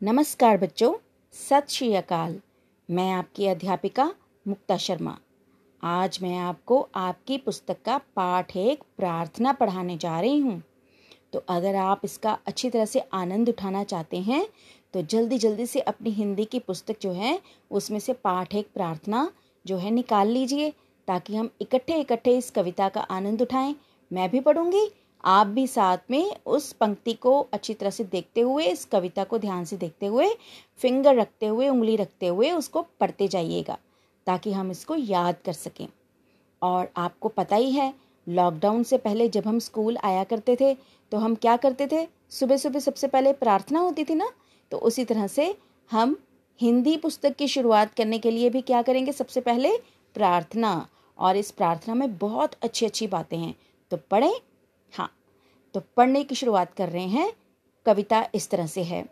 नमस्कार बच्चों, सत श्री अकाल। मैं आपकी अध्यापिका मुक्ता शर्मा। आज मैं आपको आपकी पुस्तक का पाठ एक प्रार्थना पढ़ाने जा रही हूँ। तो अगर आप इसका अच्छी तरह से आनंद उठाना चाहते हैं तो जल्दी जल्दी से अपनी हिंदी की पुस्तक जो है, उसमें से पाठ एक प्रार्थना जो है निकाल लीजिए, ताकि हम इकट्ठे इकट्ठे इस कविता का आनंद उठाएँ। मैं भी पढ़ूँगी आप भी साथ में उस पंक्ति को अच्छी तरह से देखते हुए, इस कविता को ध्यान से देखते हुए फिंगर रखते हुए, उंगली रखते हुए उसको पढ़ते जाइएगा, ताकि हम इसको याद कर सकें। और आपको पता ही है लॉकडाउन से पहले जब हम स्कूल आया करते थे तो हम क्या करते थे? सुबह सुबह सबसे पहले प्रार्थना होती थी ना? तो उसी तरह से हम हिंदी पुस्तक की शुरुआत करने के लिए भी क्या करेंगे? सबसे पहले प्रार्थना। और इस प्रार्थना में बहुत अच्छी अच्छी बातें हैं। तो पढ़ें तो पढ़ने की शुरुआत कर रहे हैं। कविता इस तरह से है।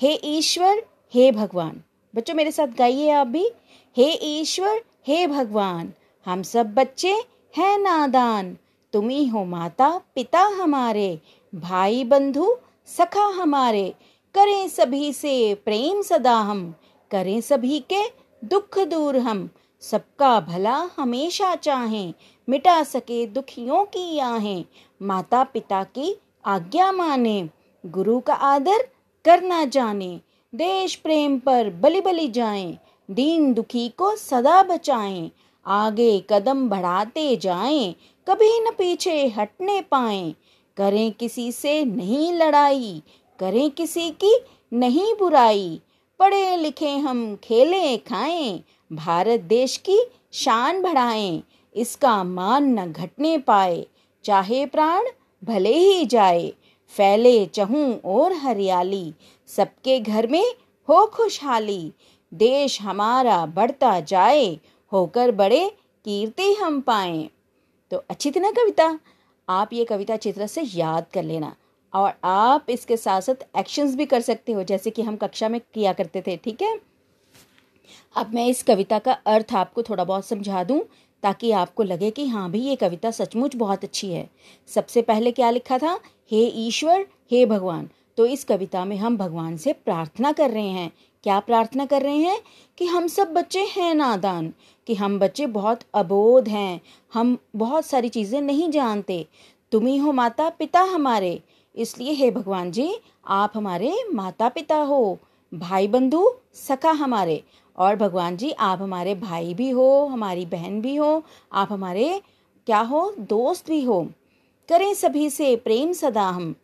हे ईश्वर, हे भगवान। बच्चों, मेरे साथ गाइए आप भी। हे ईश्वर, हे भगवान, हम सब बच्चे हैं नादान। तुम ही हो माता, पिता हमारे। भाई, बंधु, सखा हमारे। करें सभी से प्रेम सदा हम। करें सभी के दुख दूर हम। सबका भला हमेशा चाहें, मिटा सके दुखियों की आहें। माता पिता की आज्ञा माने, गुरु का आदर करना जाने। देश प्रेम पर बलि बलि जाएँ, दीन दुखी को सदा बचाएँ। आगे कदम बढ़ाते जाएँ, कभी न पीछे हटने पाएँ। करें किसी से नहीं लड़ाई, करें किसी की नहीं बुराई। पढ़े लिखे हम खेलें, खाएँ भारत देश की शान बढ़ाएँ, इसका मान न घटने पाए। चाहे प्राण भले ही जाए, फैले चहूं और हरियाली। सबके घर में हो खुशहाली। देश हमारा बढ़ता जाए, होकर बड़े कीर्ति हम पाए। तो अच्छी थी ना कविता? आप ये कविता चित्र से याद कर लेना। और आप इसके साथ साथ एक्शंस भी कर सकते हो, जैसे कि हम कक्षा में किया करते थे, ठीक है? अब मैं इस कविता का अर्थ आपको थोड़ा बहुत समझा दूँ, ताकि आपको लगे कि हाँ भी ये कविता सचमुच बहुत अच्छी है। सबसे पहले क्या लिखा था? हे ईश्वर, हे भगवान। तो इस कविता में हम भगवान से प्रार्थना कर रहे हैं। क्या प्रार्थना कर रहे हैं? कि हम सब बच्चे हैं नादान, कि हम बच्चे बहुत अबोध हैं। हम बहुत सारी चीज़ें नहीं जानते। तुम ही हो माता पिता हमारे। इसलिए हे भगवान जी, आप हमारे माता पिता हो। भाई बंधु, सखा हमारे। और भगवान जी, आप हमारे भाई भी हो, हमारी बहन भी हो, आप हमारे क्या हो, दोस्त भी हो। करें सभी से प्रेम सदा हम।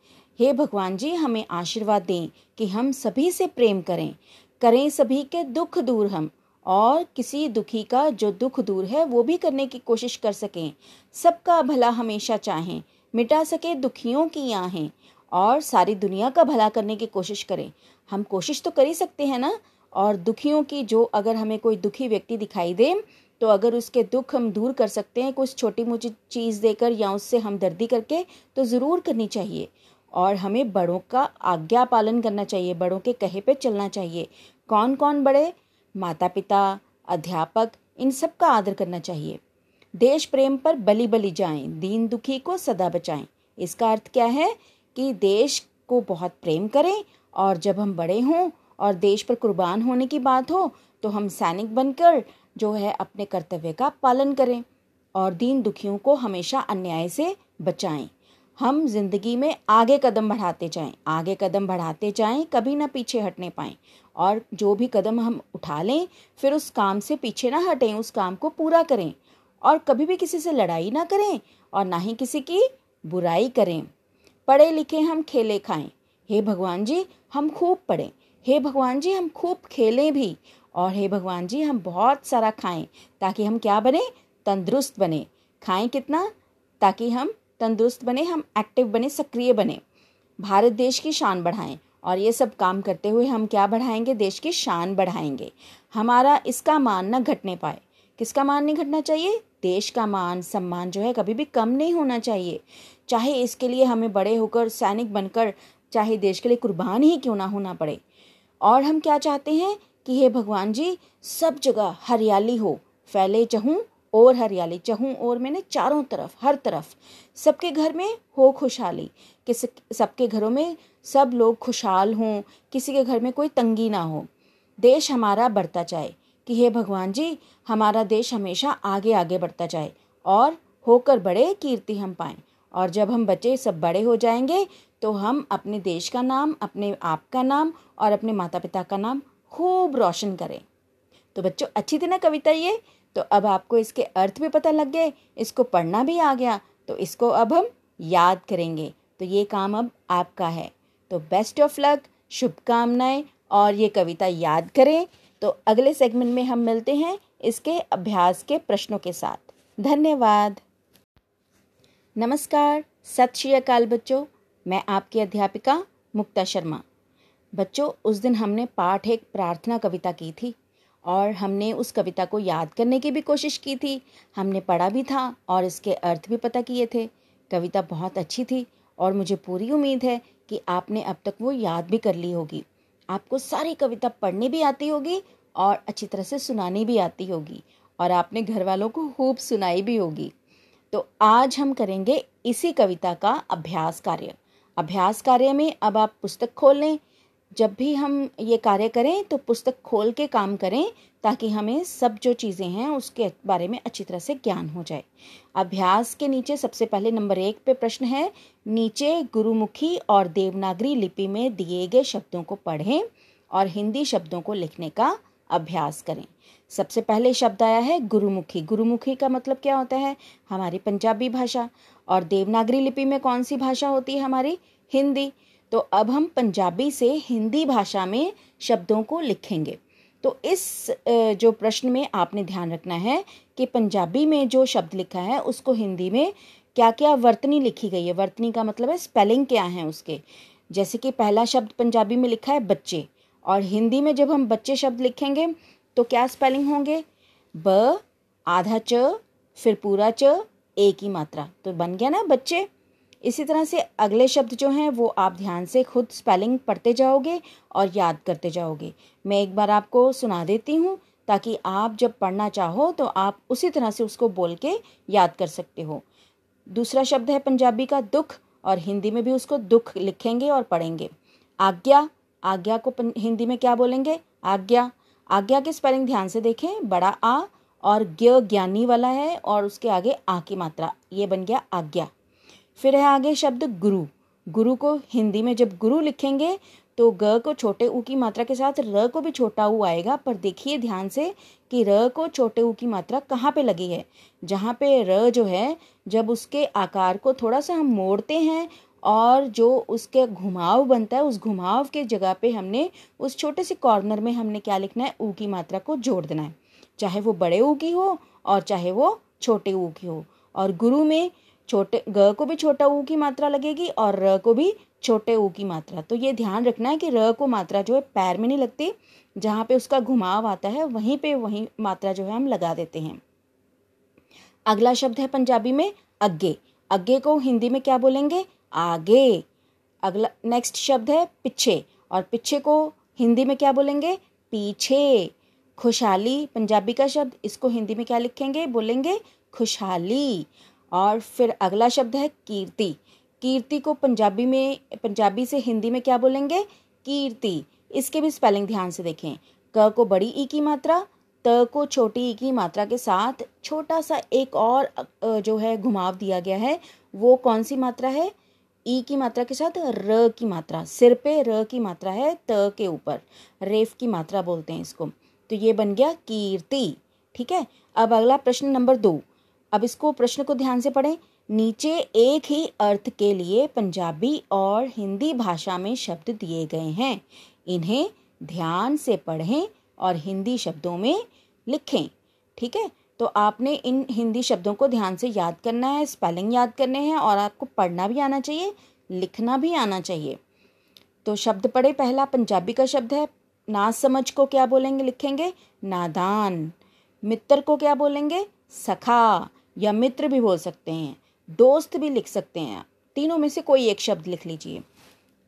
हे भगवान जी, हमें आशीर्वाद दें कि हम सभी से प्रेम करें। करें सभी के दुख दूर हम। और किसी दुखी का जो दुख दूर है, वो भी करने की कोशिश कर सकें। सबका भला हमेशा चाहें, मिटा सके दुखियों की आहें। और सारी दुनिया का भला करने की कोशिश करें। हम कोशिश तो कर ही सकते हैं ना? और दुखियों की जो अगर हमें कोई दुखी व्यक्ति दिखाई दे तो अगर उसके दुख हम दूर कर सकते हैं, कुछ छोटी मोटी चीज़ देकर या उससे हमदर्दी करके तो ज़रूर करनी चाहिए। और हमें बड़ों का आज्ञा पालन करना चाहिए, बड़ों के कहे पे चलना चाहिए। कौन कौन बड़े? माता पिता अध्यापक, इन सब का आदर करना चाहिए। देश प्रेम पर बलि बलि जाएँ, दीन दुखी को सदा बचाएँ। इसका अर्थ क्या है? कि देश को बहुत प्रेम करें और जब हम बड़े हों और देश पर कुर्बान होने की बात हो तो हम सैनिक बनकर जो है अपने कर्तव्य का पालन करें और दीन दुखियों को हमेशा अन्याय से बचाएँ। हम ज़िंदगी में आगे कदम बढ़ाते जाएँ, आगे कदम बढ़ाते जाएँ, कभी ना पीछे हटने पाएँ और जो भी कदम हम उठा लें, फिर उस काम से पीछे ना हटें, उस काम को पूरा करें और कभी भी किसी से लड़ाई ना करें और ना ही किसी की बुराई करें। पढ़े लिखे हम खेले खाएँ हे भगवान जी, हम खूब पढ़ें। हे भगवान जी, हम खूब खेलें भी। और हे भगवान जी, हम बहुत सारा खाएँ, ताकि हम क्या बने? तंदुरुस्त बने। खाएँ कितना? ताकि हम तंदुरुस्त बने, हम एक्टिव बने, सक्रिय बने। भारत देश की शान बढ़ाएँ। और ये सब काम करते हुए हम क्या बढ़ाएँगे? देश की शान बढ़ाएँगे। हमारा इसका मान न घटने पाए। किसका मान नहीं घटना चाहिए? देश का मान, सम्मान जो है, कभी भी कम नहीं होना चाहिए। चाहे इसके लिए हमें बड़े होकर, सैनिक बनकर चाहे देश के लिए कुर्बान ही क्यों ना होना पड़े। और हम क्या चाहते हैं कि हे भगवान जी, सब जगह हरियाली हो। फैले चहूँ, और हरियाली चहूँ, और मैंने चारों तरफ़, हर तरफ़, सबके घर में हो खुशहाली। किस, सबके घरों में सब लोग खुशहाल हों, किसी के घर में कोई तंगी ना हो। देश हमारा बढ़ता जाए, कि हे भगवान जी, हमारा देश हमेशा आगे आगे बढ़ता जाए, और होकर बड़े कीर्ति हम पाएँ। और जब हम बच्चे सब बड़े हो जाएँगे तो हम अपने देश का नाम, अपने आप का नाम और अपने माता पिता का नाम खूब रोशन करें। तो बच्चों, अच्छी थी ना कविता ये। तो अब आपको इसके अर्थ भी पता लग गए, इसको पढ़ना भी आ गया। तो इसको अब हम याद करेंगे। तो ये काम अब आपका है। तो बेस्ट ऑफ़ लक शुभकामनाएँ और ये कविता याद करें। तो अगले सेगमेंट में हम मिलते हैं इसके अभ्यास के प्रश्नों के साथ। धन्यवाद। नमस्कार। सत श्री अकाल बच्चों। मैं आपकी अध्यापिका मुक्ता शर्मा। बच्चों, उस दिन हमने पाठ एक प्रार्थना कविता की थी और हमने उस कविता को याद करने की भी कोशिश की थी। हमने पढ़ा भी था और इसके अर्थ भी पता किए थे। कविता बहुत अच्छी थी और मुझे पूरी उम्मीद है कि आपने अब तक वो याद भी कर ली होगी। आपको सारी कविता पढ़नी भी आती होगी और अच्छी तरह से सुनानी भी आती होगी और आपने घर वालों को खूब सुनाई भी होगी। तो आज हम करेंगे इसी कविता का अभ्यास कार्य। अभ्यास कार्य में अब आप पुस्तक खोल लें। जब भी हम ये कार्य करें तो पुस्तक खोल के काम करें, ताकि हमें सब जो चीज़ें हैं, उसके बारे में अच्छी तरह से ज्ञान हो जाए। अभ्यास के नीचे सबसे पहले नंबर एक पे प्रश्न है, नीचे गुरुमुखी और देवनागरी लिपि में दिए गए शब्दों को पढ़ें और हिंदी शब्दों को लिखने का अभ्यास करें। सबसे पहले शब्द आया है गुरुमुखी। गुरुमुखी का मतलब क्या होता है? हमारी पंजाबी भाषा। और देवनागरी लिपि में कौन सी भाषा होती है हमारी? हिंदी। तो अब हम पंजाबी से हिंदी भाषा में शब्दों को लिखेंगे। तो इस जो प्रश्न में आपने ध्यान रखना है कि पंजाबी में जो शब्द लिखा है, उसको हिंदी में क्या क्या वर्तनी लिखी गई है? वर्तनी का मतलब है स्पेलिंग क्या है उसके? जैसे कि पहला शब्द पंजाबी में लिखा है बच्चे। और हिंदी में जब हम बच्चे शब्द लिखेंगे तो क्या स्पेलिंग होंगे? ब, आधा च, फिर पूरा च एक ही मात्रा। तो बन गया ना बच्चे? इसी तरह से अगले शब्द जो हैं, वो आप ध्यान से खुद स्पेलिंग पढ़ते जाओगे और याद करते जाओगे। मैं एक बार आपको सुना देती हूँ, ताकि आप जब पढ़ना चाहो तो आप उसी तरह से उसको बोल के याद कर सकते हो। दूसरा शब्द है पंजाबी का दुख, और हिंदी में भी उसको दुख लिखेंगे और पढ़ेंगे। आज्ञा। आज्ञा को हिंदी में क्या बोलेंगे? आज्ञा। आज्ञा की स्पेलिंग ध्यान से देखें, बड़ा आ और ज्ञ ज्ञानी वाला है और उसके आगे आ की मात्रा। ये बन गया आज्ञा। फिर है आगे शब्द गुरु। गुरु को हिंदी में जब गुरु लिखेंगे तो ग को छोटे ऊ की मात्रा के साथ र को भी छोटा ऊ आएगा। पर देखिए ध्यान से कि र को छोटे ऊ की मात्रा कहाँ पे लगी है? जहाँ पे र जो है, जब उसके आकार को थोड़ा सा हम मोड़ते हैं और जो उसके घुमाव बनता है, उस घुमाव के जगह पे हमने उस छोटे से कॉर्नर में हमने क्या लिखना है? ऊ की मात्रा को जोड़ देना है। चाहे वो बड़े ऊ की हो और चाहे वो छोटे ऊ की हो। और गुरु में छोटे, ग को भी छोटा ऊ की मात्रा लगेगी और र को भी छोटे ऊ की मात्रा। तो ये ध्यान रखना है कि र को मात्रा जो है पैर में नहीं लगती, जहाँ पे उसका घुमाव आता है, वहीं पे वहीं मात्रा जो है हम लगा देते हैं। अगला शब्द है पंजाबी में अग्गे। अग्गे को हिंदी में क्या बोलेंगे? आगे। अगला नेक्स्ट शब्द है पीछे। और पीछे को हिंदी में क्या बोलेंगे? पीछे। खुशहाली, पंजाबी का शब्द, इसको हिंदी में क्या लिखेंगे? बोलेंगे खुशहाली। और फिर अगला शब्द है कीर्ति। कीर्ति को पंजाबी में, पंजाबी से हिंदी में क्या बोलेंगे? कीर्ति। इसके भी स्पेलिंग ध्यान से देखें। क को बड़ी ई की मात्रा, त को छोटी ई की मात्रा के साथ छोटा सा एक और जो है, घुमाव दिया गया है, वो कौन सी मात्रा है? ई की मात्रा के साथ र की मात्रा। सिर पे र की मात्रा है, त के ऊपर। रेफ की मात्रा बोलते हैं इसको। तो ये बन गया कीर्ति, ठीक है? अब अगला प्रश्न नंबर दो। अब इसको प्रश्न को ध्यान से पढ़ें। नीचे एक ही अर्थ के लिए पंजाबी और हिंदी भाषा में शब्द दिए गए हैं। इन्हें ध्यान से पढ़ें और हिंदी शब्दों में लिखें, ठीक है? तो आपने इन हिंदी शब्दों को ध्यान से याद करना है, स्पेलिंग याद करने हैं और आपको पढ़ना भी आना चाहिए, लिखना भी आना चाहिए। तो शब्द पढ़े, पहला पंजाबी का शब्द है ना समझ को क्या बोलेंगे, लिखेंगे नादान। मित्र को क्या बोलेंगे, सखा। या मित्र भी बोल सकते हैं, दोस्त भी लिख सकते हैं। तीनों में से कोई एक शब्द लिख लीजिए।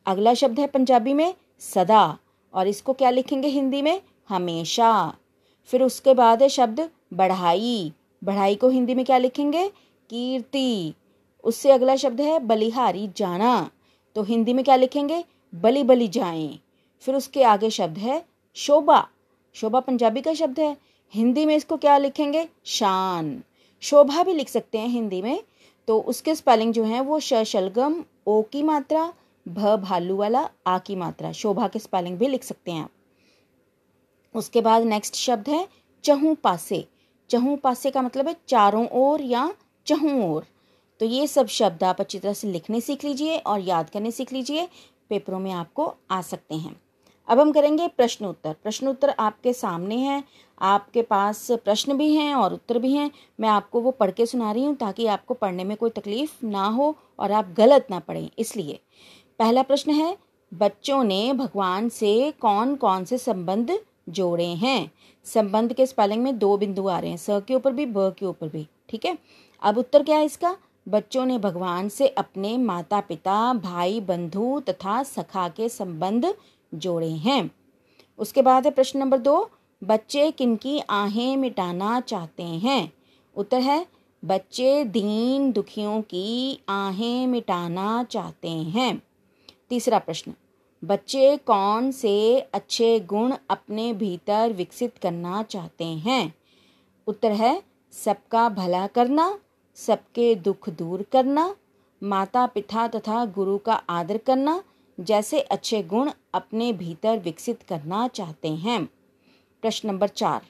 अगला शब्द है पंजाबी में, सदा। और इसको क्या लिखेंगे हिंदी में, हमेशा। फिर उसके बाद है शब्द बढ़ाई। बढ़ाई को हिंदी में क्या लिखेंगे, कीर्ति। उससे अगला शब्द है बलिहारी जाना। तो हिंदी में क्या लिखेंगे बली बली जाएँ। फिर उसके आगे शब्द है शोभा। शोभा पंजाबी का शब्द है। हिंदी में इसको क्या लिखेंगे? शान। शोभा भी लिख सकते हैं हिंदी में। तो उसके स्पेलिंग जो है वो श, शलगम, ओ की मात्रा, भ, भालू वाला, आ की मात्रा। शोभा के स्पेलिंग भी लिख सकते हैं आप। उसके बाद नेक्स्ट शब्द है चहू पासे। चहू पासे का मतलब है चारों ओर या चहू ओर। तो ये सब शब्द आप अच्छी तरह से लिखने सीख लीजिए और याद करने सीख लीजिए। पेपरों में आपको आ सकते हैं। अब हम करेंगे प्रश्न उत्तर प्रश्न उत्तर आपके सामने हैं, आपके पास प्रश्न भी हैं और उत्तर भी हैं। मैं आपको वो पढ़ के सुना रही हूँ ताकि आपको पढ़ने में कोई तकलीफ़ ना हो और आप गलत ना पढ़ें। इसलिए पहला प्रश्न है, बच्चों ने भगवान से कौन कौन से संबंध जोड़े हैं? संबंध के स्पेलिंग में दो बिंदु आ रहे हैं, स के ऊपर भी, ब के ऊपर भी, ठीक है? अब उत्तर क्या है इसका? बच्चों ने भगवान से अपने माता पिता भाई बंधु तथा सखा के संबंध जोड़े हैं। उसके बाद है प्रश्न नंबर दो, बच्चे किनकी आहें मिटाना चाहते हैं? उत्तर है, बच्चे दीन दुखियों की आहें मिटाना चाहते हैं। तीसरा प्रश्न, बच्चे कौन से अच्छे गुण अपने भीतर विकसित करना चाहते हैं? उत्तर है, सबका भला करना, सबके दुख दूर करना माता पिता तथा गुरु का आदर करना जैसे अच्छे गुण अपने भीतर विकसित करना चाहते हैं। प्रश्न नंबर चार,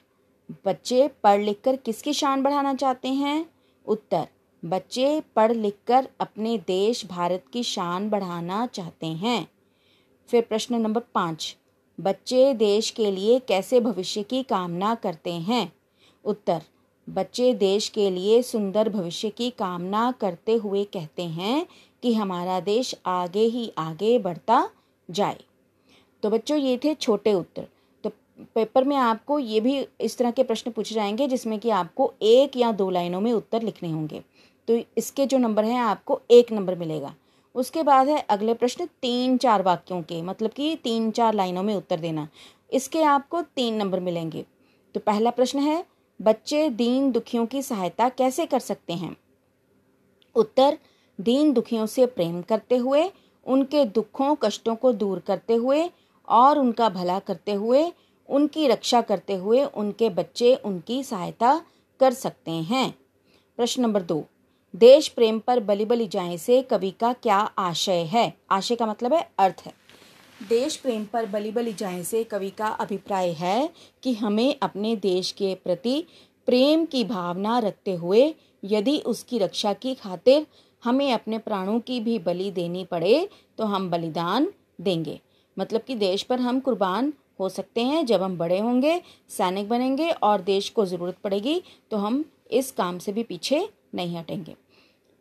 बच्चे पढ़ लिख कर किसकी शान बढ़ाना चाहते हैं? उत्तर, बच्चे पढ़ लिख कर अपने देश भारत की शान बढ़ाना चाहते हैं। फिर प्रश्न नंबर पाँच, बच्चे देश के लिए कैसे भविष्य की कामना करते हैं? उत्तर, बच्चे देश के लिए सुंदर भविष्य की कामना करते हुए कहते हैं कि हमारा देश आगे ही आगे बढ़ता जाए। तो बच्चों, ये थे छोटे उत्तर। तो पेपर में आपको ये भी इस तरह के प्रश्न पूछे जाएँगे, जिसमें कि आपको एक या दो लाइनों में उत्तर लिखने होंगे। तो इसके जो नंबर हैं, आपको एक नंबर मिलेगा। उसके बाद है अगले प्रश्न, तीन चार वाक्यों के मतलब कि तीन चार लाइनों में उत्तर देना। इसके आपको तीन नंबर मिलेंगे। तो पहला प्रश्न है, बच्चे दीन दुखियों की सहायता कैसे कर सकते हैं? उत्तर दीन दुखियों से प्रेम करते हुए, उनके दुखों, कष्टों को दूर करते हुए और उनका भला करते हुए, उनकी रक्षा करते हुए उनके बच्चे उनकी सहायता कर सकते हैं। प्रश्न नंबर दो। देश प्रेम पर बलि बलि जाए से कवि का क्या आशय है? आशय का मतलब है अर्थ है। देश प्रेम पर बलि बलि जाए से कवि का अभिप्राय है कि हमें अपने देश के प्रति प्रेम की भावना रखते हुए, यदि उसकी रक्षा की खातिर हमें अपने प्राणों की भी बलि देनी पड़े तो हम बलिदान देंगे। मतलब कि देश पर हम कुर्बान हो सकते हैं। जब हम बड़े होंगे, सैनिक बनेंगे और देश को ज़रूरत पड़ेगी तो हम इस काम से भी पीछे नहीं हटेंगे।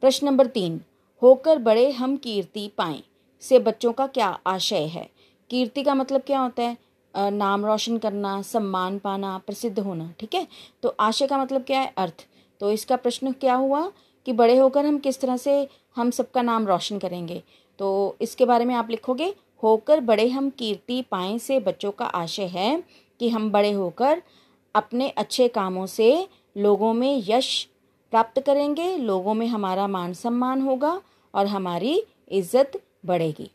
प्रश्न नंबर तीन, होकर बड़े हम कीर्ति पाएँ। से बच्चों का क्या आशय है? कीर्ति का मतलब क्या होता है? नाम रोशन करना, सम्मान पाना, प्रसिद्ध होना, ठीक है? तो आशय का मतलब क्या है? अर्थ। तो इसका प्रश्न क्या हुआ? कि बड़े होकर हम किस तरह से हम सबका नाम रोशन करेंगे। तो इसके बारे में आप लिखोगे, होकर बड़े हम कीर्ति पाएँ से बच्चों का आशय है कि हम बड़े होकर अपने अच्छे कामों से लोगों में यश प्राप्त करेंगे, लोगों में हमारा मान सम्मान होगा और हमारी इज़्ज़त बढ़ेगी।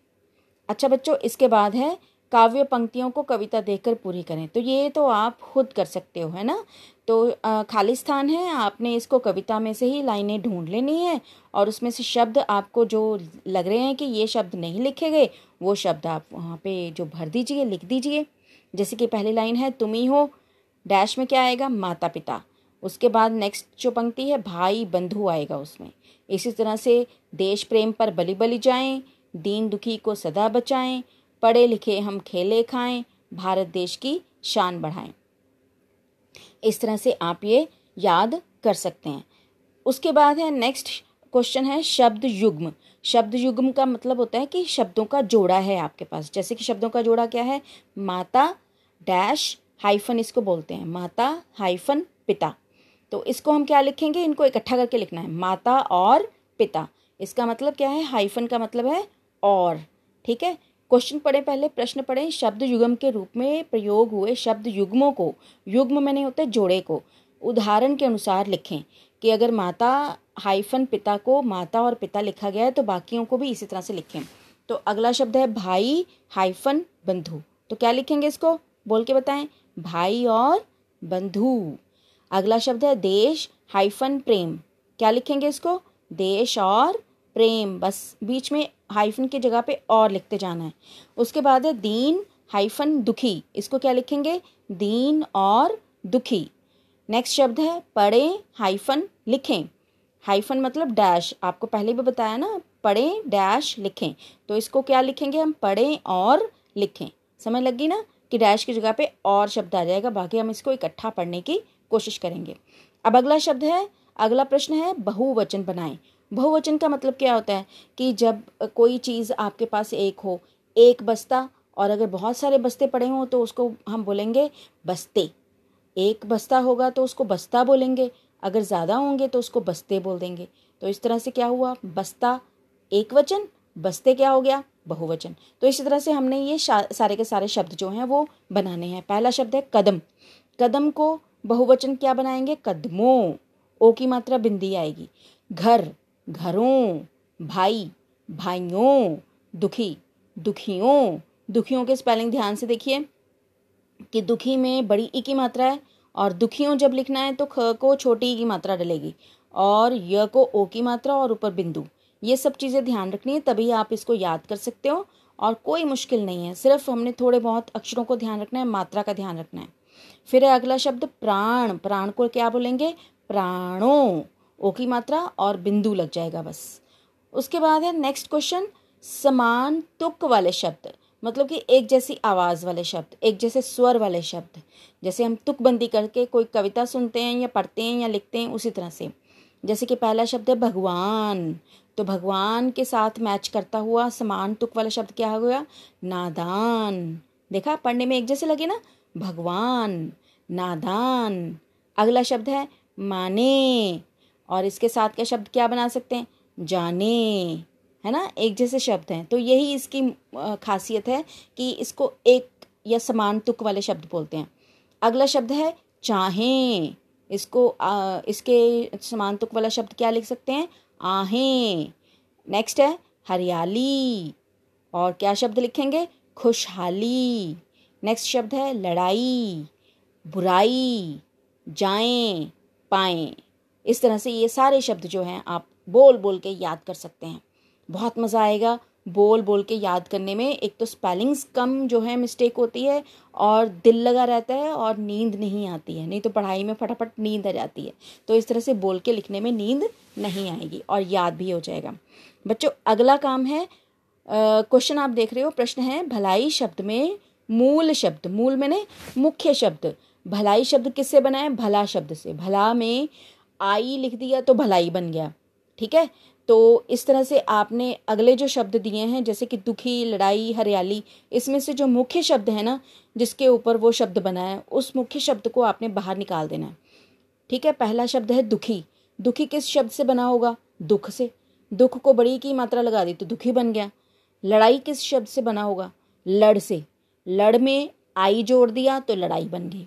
अच्छा बच्चों, इसके बाद है काव्य पंक्तियों को कविता देखकर पूरी करें। तो ये तो आप खुद कर सकते हो, है ना? तो खाली स्थान है, आपने इसको कविता में से ही लाइनें ढूंढ लेनी है और उसमें से शब्द आपको जो लग रहे हैं कि ये शब्द नहीं लिखे गए, वो शब्द आप वहाँ पे जो भर दीजिए, लिख दीजिए। जैसे कि पहली लाइन है, तुम ही हो। डैश में क्या आएगा? माता पिता उसके बाद नेक्स्ट जो पंक्ति है, भाई बंधु आएगा उसमें। इसी तरह से देश प्रेम पर बलि बलि जाएँ, दीन दुखी को सदा बचाएँ पढ़े लिखे हम खेले खाएँ, भारत देश की शान बढ़ाएँ। इस तरह से आप ये याद कर सकते हैं। उसके बाद है नेक्स्ट क्वेश्चन है शब्द युग्म शब्द युग्म का मतलब होता है कि शब्दों का जोड़ा है आपके पास। जैसे कि शब्दों का जोड़ा क्या है? माता डैश हाइफन इसको बोलते हैं। माता हाइफन पिता। तो इसको हम क्या लिखेंगे? इनको इकट्ठा करके लिखना है। माता और पिता। इसका मतलब क्या है? हाइफन का मतलब है और। ठीक है? क्वेश्चन पढ़े पहले, प्रश्न पढ़े शब्द युग्म के रूप में प्रयोग हुए शब्द युग्मों को, युग्म में नहीं होते, जोड़े को। उदाहरण के अनुसार लिखें कि अगर माता हाइफन पिता को माता और पिता लिखा गया है तो बाकियों को भी इसी तरह से लिखें। तो अगला शब्द है भाई हाइफन बंधु। तो क्या लिखेंगे इसको? बोल के बताएँ, भाई और बंधु। अगला शब्द है देश हाइफन प्रेम। क्या लिखेंगे इसको? देश और प्रेम। बस बीच में हाइफन की जगह पे और लिखते जाना है। उसके बाद है दीन हाइफन दुखी। इसको क्या लिखेंगे? दीन और दुखी। नेक्स्ट शब्द है पढ़े हाइफन लिखें। हाइफन मतलब डैश आपको पहले भी बताया ना, पढ़ें डैश लिखें। तो इसको क्या लिखेंगे हम? पढ़ें और लिखें। समझ लगी ना कि डैश की जगह पे और शब्द आ जाएगा। बाकी हम इसको इकट्ठा पढ़ने की कोशिश करेंगे। अब अगला शब्द है, अगला प्रश्न है बहुवचन बनाएँ। बहुवचन का मतलब क्या होता है कि जब कोई चीज़ आपके पास एक हो, एक बस्ता, और अगर बहुत सारे बस्ते पड़े हों तो उसको हम बोलेंगे बस्ते। एक बस्ता होगा तो उसको बस्ता बोलेंगे, अगर ज़्यादा होंगे तो उसको बस्ते बोल देंगे। तो इस तरह से क्या हुआ? बस्ता एक वचन, बस्ते क्या हो गया? बहुवचन। तो इसी तरह से हमने ये सारे के सारे शब्द जो हैं वो बनाने हैं। पहला शब्द है कदम। कदम को बहुवचन क्या बनाएँगे? कदमों। ओ की मात्रा बिंदी आएगी। घर। घरों, भाई, भाइयों, दुखी, दुखियों। दुखियों के स्पेलिंग ध्यान से देखिए कि दुखी में बड़ी ई की मात्रा है और दुखियों जब लिखना है तो ख को छोटी ई की मात्रा डलेगी और य को ओ की मात्रा और ऊपर बिंदु। ये सब चीज़ें ध्यान रखनी है, तभी आप इसको याद कर सकते हो और कोई मुश्किल नहीं है। सिर्फ़ हमने थोड़े बहुत अक्षरों को ध्यान रखना है, मात्रा का ध्यान रखना है। फिर है अगला शब्द, प्राण। प्राण को क्या बोलेंगे? प्राणों। ओ की मात्रा और बिंदु लग जाएगा बस। उसके बाद है नेक्स्ट क्वेश्चन समान तुक वाले शब्द मतलब कि एक जैसी आवाज़ वाले शब्द, एक जैसे स्वर वाले शब्द, जैसे हम तुकबंदी करके कोई कविता सुनते हैं या पढ़ते हैं या लिखते हैं, उसी तरह से। जैसे कि पहला शब्द है भगवान तो भगवान के साथ मैच करता हुआ समान तुक वाला शब्द क्या हो गया? नादान। देखा, पढ़ने में एक जैसे लगे ना? भगवान, नादान। अगला शब्द है माने और इसके साथ का शब्द क्या बना सकते हैं? जाने। है ना? एक जैसे शब्द हैं। तो यही इसकी खासियत है कि इसको एक या समान तुक वाले शब्द बोलते हैं। अगला शब्द है चाहें। इसको आ, इसके समान तुक वाला शब्द क्या लिख सकते हैं? आहें। नेक्स्ट है हरियाली। और क्या शब्द लिखेंगे? खुशहाली। नेक्स्ट शब्द है लड़ाई। बुराई। जाएँ पाएँ। इस तरह से ये सारे शब्द जो हैं, आप बोल बोल के याद कर सकते हैं। बहुत मज़ा आएगा बोल बोल के याद करने में। एक तो स्पेलिंग्स कम जो है मिस्टेक होती है और दिल लगा रहता है और नींद नहीं आती है। नहीं तो पढ़ाई में फटाफट नींद आ जाती है। तो इस तरह से बोल के लिखने में नींद नहीं आएगी और याद भी हो जाएगा। बच्चों, अगला काम है क्वेश्चन आप देख रहे हो, प्रश्न है, भलाई शब्द में मूल शब्द, मूल मैंने मुख्य शब्द, भलाई शब्द किससे बना है? भला शब्द से। भला में आई लिख दिया तो भलाई बन गया। ठीक है? तो इस तरह से आपने अगले जो शब्द दिए हैं, जैसे कि दुखी, लड़ाई, हरियाली, इसमें से जो मुख्य शब्द है ना, जिसके ऊपर वो शब्द बना है, उस मुख्य शब्द को आपने बाहर निकाल देना है। ठीक है? पहला शब्द है दुखी। दुखी किस शब्द से बना होगा? दुख से। दुख को बड़ी की मात्रा लगा दी तो दुखी बन गया। लड़ाई किस शब्द से बना होगा? लड़ से। लड़ में आई जोड़ दिया तो लड़ाई बन गई।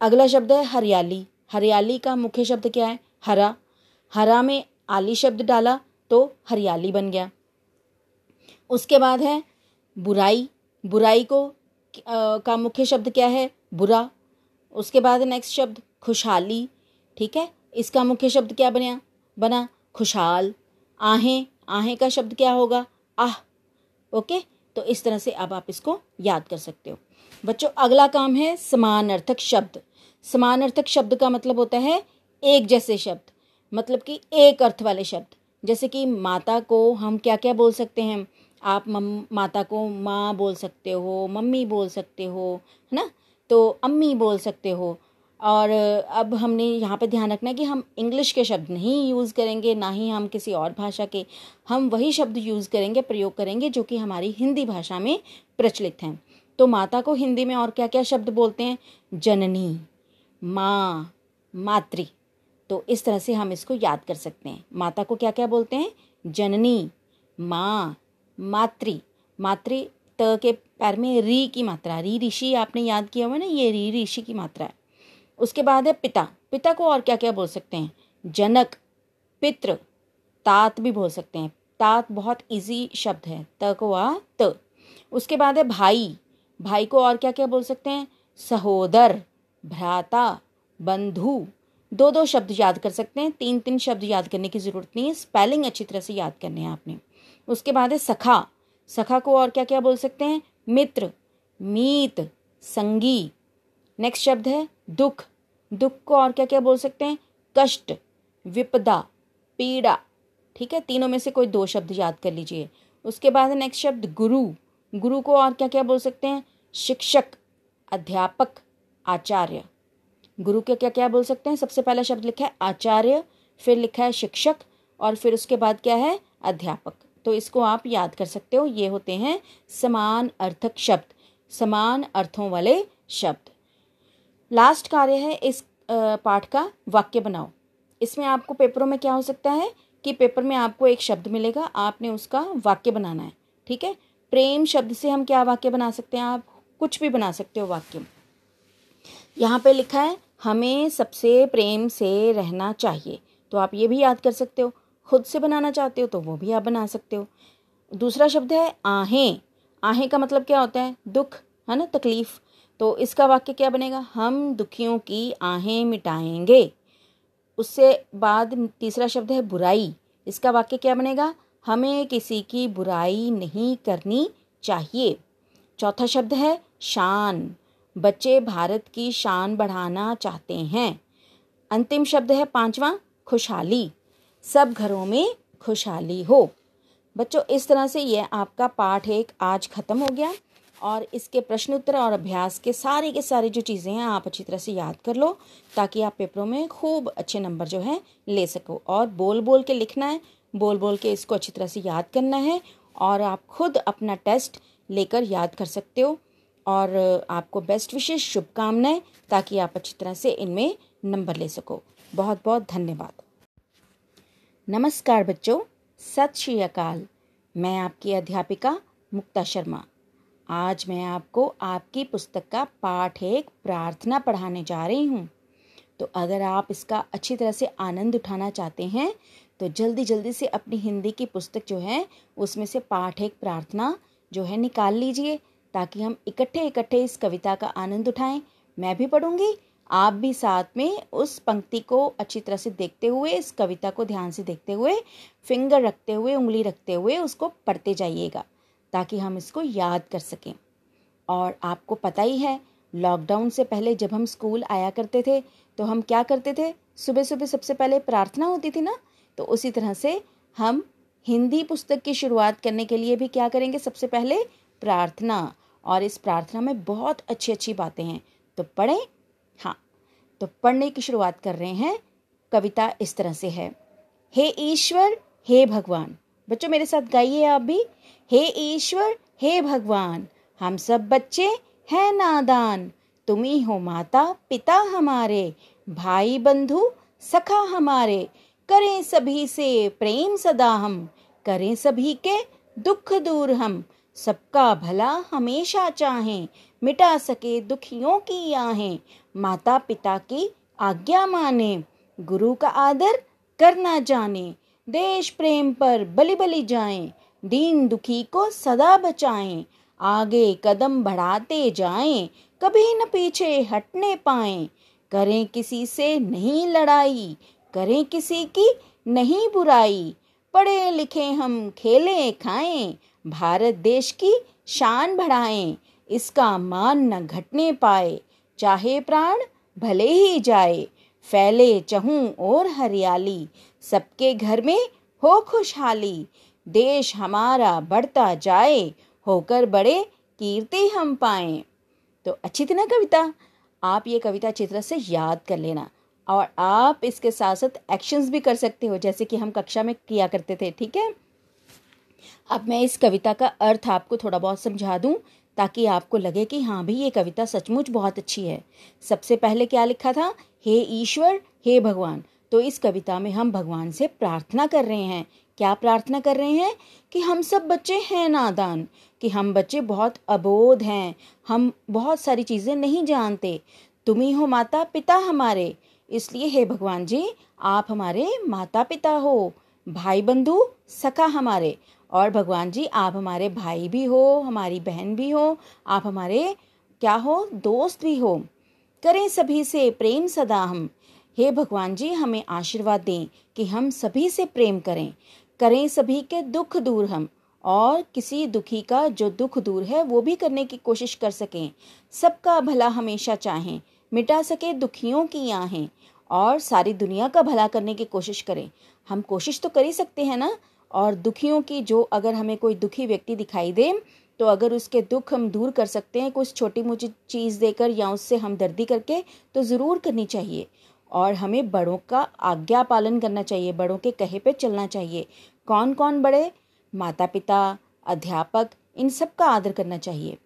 अगला शब्द है हरियाली। हरियाली का मुख्य शब्द क्या है? हरा। हरा में आली शब्द डाला तो हरियाली बन गया। उसके बाद है बुराई। बुराई को आ, का मुख्य शब्द क्या है? बुरा। उसके बाद नेक्स्ट शब्द खुशहाली। ठीक है? इसका मुख्य शब्द क्या बना? बना खुशहाल। आहें। आहें का शब्द क्या होगा? आह। ओके? तो इस तरह से अब आप इसको याद कर सकते हो। बच्चों अगला काम है समान अर्थक शब्द। समान अर्थक शब्द का मतलब होता है एक जैसे शब्द मतलब कि एक अर्थ वाले शब्द। जैसे कि माता को हम क्या क्या बोल सकते हैं? आप मम, माता को माँ बोल सकते हो, मम्मी बोल सकते हो, है ना? तो अम्मी बोल सकते हो। और अब हमने यहाँ पे ध्यान रखना है कि हम इंग्लिश के शब्द नहीं यूज़ करेंगे, ना ही हम किसी और भाषा के। हम वही शब्द यूज़ करेंगे, प्रयोग करेंगे, जो कि हमारी हिंदी भाषा में प्रचलित हैं। तो माता को हिंदी में और क्या क्या शब्द बोलते हैं? जननी। माँ, मातृ। तो इस तरह से हम इसको याद कर सकते हैं। माता को क्या क्या बोलते हैं? जननी, माँ, मातृ। मातृ त के पैर में री की मात्रा। री ऋषि आपने याद किया हुआ ना? ये री ऋषि की मात्रा है। उसके बाद है पिता। पिता को और क्या क्या बोल सकते हैं? जनक पित्र तात भी बोल सकते हैं। तात बहुत इजी शब्द है। त को आ त। उसके बाद है भाई। भाई को और क्या क्या बोल सकते हैं? सहोदर। भ्राता, बंधु, दो दो शब्द याद कर सकते हैं। तीन तीन शब्द याद करने की ज़रूरत नहीं है। स्पेलिंग अच्छी तरह से याद करने हैं आपने। उसके बाद है सखा। सखा को और क्या क्या बोल सकते हैं? मित्र, मीत, संगी। नेक्स्ट शब्द है दुख। दुख को और क्या क्या बोल सकते हैं? कष्ट, विपदा, पीड़ा। ठीक है? तीनों में से कोई दो शब्द याद कर लीजिए। उसके बाद नेक्स्ट शब्द गुरु। गुरु को और क्या क्या बोल सकते हैं? शिक्षक, अध्यापक। आचार्य। गुरु के क्या क्या बोल सकते हैं? सबसे पहला शब्द लिखा है आचार्य, फिर लिखा है शिक्षक, और फिर उसके बाद क्या है? अध्यापक। तो इसको आप याद कर सकते हो। ये होते हैं समान अर्थक शब्द, समान अर्थों वाले शब्द। लास्ट कार्य है इस पाठ का, वाक्य बनाओ। इसमें आपको पेपरों में क्या हो सकता है कि पेपर में आपको एक शब्द मिलेगा, आपने उसका वाक्य बनाना है, ठीक है? प्रेम शब्द से हम क्या वाक्य बना सकते हैं आप? कुछ भी बना सकते हो वाक्य यहाँ पे लिखा है, हमें सबसे प्रेम से रहना चाहिए। तो आप ये भी याद कर सकते हो, खुद से बनाना चाहते हो तो वो भी आप बना सकते हो। दूसरा शब्द है, आहें। आहें का मतलब क्या होता है? दुख, है ना? तकलीफ़। तो इसका वाक्य क्या बनेगा? हम दुखियों की आहें मिटाएँगे। उससे बाद तीसरा शब्द है, बुराई। इसका वाक्य क्या बनेगा? हमें किसी की बुराई नहीं करनी चाहिए। चौथा शब्द है, शान। बच्चे भारत की शान बढ़ाना चाहते हैं। अंतिम शब्द है पांचवा, खुशहाली। सब घरों में खुशहाली हो। बच्चों, इस तरह से यह आपका पाठ एक आज ख़त्म हो गया और इसके प्रश्न उत्तर और अभ्यास के सारे के सारे जो चीज़ें हैं, आप अच्छी तरह से याद कर लो ताकि आप पेपरों में खूब अच्छे नंबर जो है ले सको। और बोल बोल के लिखना है बोल बोल के इसको अच्छी तरह से याद करना है और आप खुद अपना टेस्ट लेकर याद कर सकते हो। और आपको बेस्ट विशेष शुभकामनाएँ ताकि आप अच्छी तरह से इनमें नंबर ले सको। बहुत बहुत धन्यवाद। नमस्कार बच्चों, सत श्री अकाल। मैं आपकी अध्यापिका मुक्ता शर्मा। आज मैं आपको आपकी पुस्तक का पाठ एक प्रार्थना पढ़ाने जा रही हूँ। तो अगर आप इसका अच्छी तरह से आनंद उठाना चाहते हैं तो जल्दी जल्दी से अपनी हिंदी की पुस्तक जो है, उसमें से पाठ एक प्रार्थना जो है निकाल लीजिए। ताकि हम इकट्ठे इकट्ठे इस कविता का आनंद उठाएँ। मैं भी पढ़ूँगी। आप भी साथ में उस पंक्ति को अच्छी तरह से देखते हुए, इस कविता को ध्यान से देखते हुए, फिंगर रखते हुए, उंगली रखते हुए उसको पढ़ते जाइएगा, ताकि हम इसको याद कर सकें। और आपको पता ही है, लॉकडाउन से पहले जब हम स्कूल आया करते थे तो हम क्या करते थे? सुबह सुबह सबसे पहले प्रार्थना होती थी ना? तो उसी तरह से हम हिंदी पुस्तक की शुरुआत करने के लिए भी क्या करेंगे? सबसे पहले प्रार्थना। और इस प्रार्थना में बहुत अच्छी अच्छी बातें हैं। तो पढ़ें? हाँ। तो पढ़ने की शुरुआत कर रहे हैं। कविता इस तरह से है। हे ईश्वर, हे भगवान। बच्चों, मेरे साथ गाइए आप भी। हे ईश्वर, हे भगवान, हम सब बच्चे हैं नादान। तुम ही हो माता, पिता हमारे। भाई, बंधु, सखा हमारे। करें सभी से प्रेम सदा हम। करें सभी के दुख दूर हम। सबका भला हमेशा चाहें, मिटा सके दुखियों की आहें। माता पिता की आज्ञा माने, गुरु का आदर करना जाने। देश प्रेम पर बलि बलि जाएँ, दीन दुखी को सदा बचाएँ। आगे कदम बढ़ाते जाएँ, कभी न पीछे हटने पाएँ। करें किसी से नहीं लड़ाई, करें किसी की नहीं बुराई। पढ़े लिखे हम खेलें, खाएँ भारत देश की शान बढ़ाएँ, इसका मान न घटने पाए। चाहे प्राण, भले ही जाए, फैले चहूं और हरियाली। सबके घर में हो खुशहाली। देश हमारा बढ़ता जाए, होकर बड़े कीर्ति हम पाए। तो अच्छी थी ना कविता? आप ये कविता तरह से याद कर लेना। और आप इसके साथ साथ एक्शंस भी कर सकते हो, जैसे कि हम कक्षा में किया करते थे, ठीक है? अब मैं इस कविता का अर्थ आपको थोड़ा बहुत समझा दूँ, ताकि आपको लगे कि हाँ भी ये कविता सचमुच बहुत अच्छी है। सबसे पहले क्या लिखा था? हे ईश्वर, हे भगवान। तो इस कविता में हम भगवान से प्रार्थना कर रहे हैं। क्या प्रार्थना कर रहे हैं? कि हम सब बच्चे हैं नादान, कि हम बच्चे बहुत अबोध हैं। हम बहुत सारी चीज़ें नहीं जानते। तुम ही हो माता पिता हमारे। इसलिए हे भगवान जी, आप हमारे माता पिता हो। भाई बंधु सखा हमारे। और भगवान जी, आप हमारे भाई भी हो, हमारी बहन भी हो, आप हमारे क्या हो, दोस्त भी हो। करें सभी से प्रेम सदा हम। हे भगवान जी, हमें आशीर्वाद दें कि हम सभी से प्रेम करें। करें सभी के दुख दूर हम, और किसी दुखी का जो दुख दूर है, वो भी करने की कोशिश कर सकें। सबका भला हमेशा चाहें, मिटा सके दुखियों की आहें, और सारी दुनिया का भला करने की कोशिश करें। हम कोशिश तो कर ही सकते हैं ना और दुखियों की जो अगर हमें कोई दुखी व्यक्ति दिखाई दे तो अगर उसके दुख हम दूर कर सकते हैं, कुछ छोटी मोटी चीज़ देकर या उससे हमदर्दी करके तो ज़रूर करनी चाहिए। और हमें बड़ों का आज्ञा पालन करना चाहिए, बड़ों के कहे पे चलना चाहिए। कौन कौन बड़े? माता पिता अध्यापक, इन सब का आदर करना चाहिए।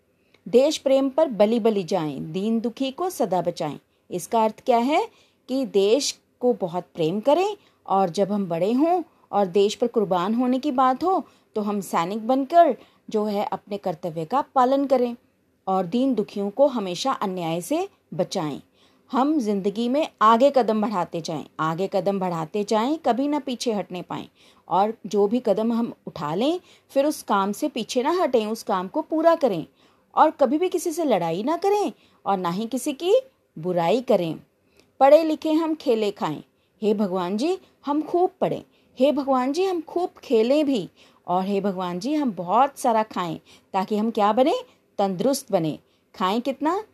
देश प्रेम पर बलि बलि जाएँ, दीन दुखी को सदा बचाएँ। इसका अर्थ क्या है? कि देश को बहुत प्रेम करें, और जब हम बड़े हों और देश पर कुर्बान होने की बात हो तो हम सैनिक बनकर जो है अपने कर्तव्य का पालन करें और दीन दुखियों को हमेशा अन्याय से बचाएँ। हम ज़िंदगी में आगे कदम बढ़ाते जाएँ, आगे कदम बढ़ाते जाएँ, कभी ना पीछे हटने पाएँ और जो भी कदम हम उठा लें, फिर उस काम से पीछे ना हटें, उस काम को पूरा करें और कभी भी किसी से लड़ाई ना करें और ना ही किसी की बुराई करें। पढ़े लिखे हम खेले खाएँ। हे भगवान जी, हम खूब पढ़ें। हे भगवान जी, हम खूब खेलें भी। और हे भगवान जी, हम बहुत सारा खाएँ, ताकि हम क्या बने? तंदुरुस्त बने। खाएँ कितना?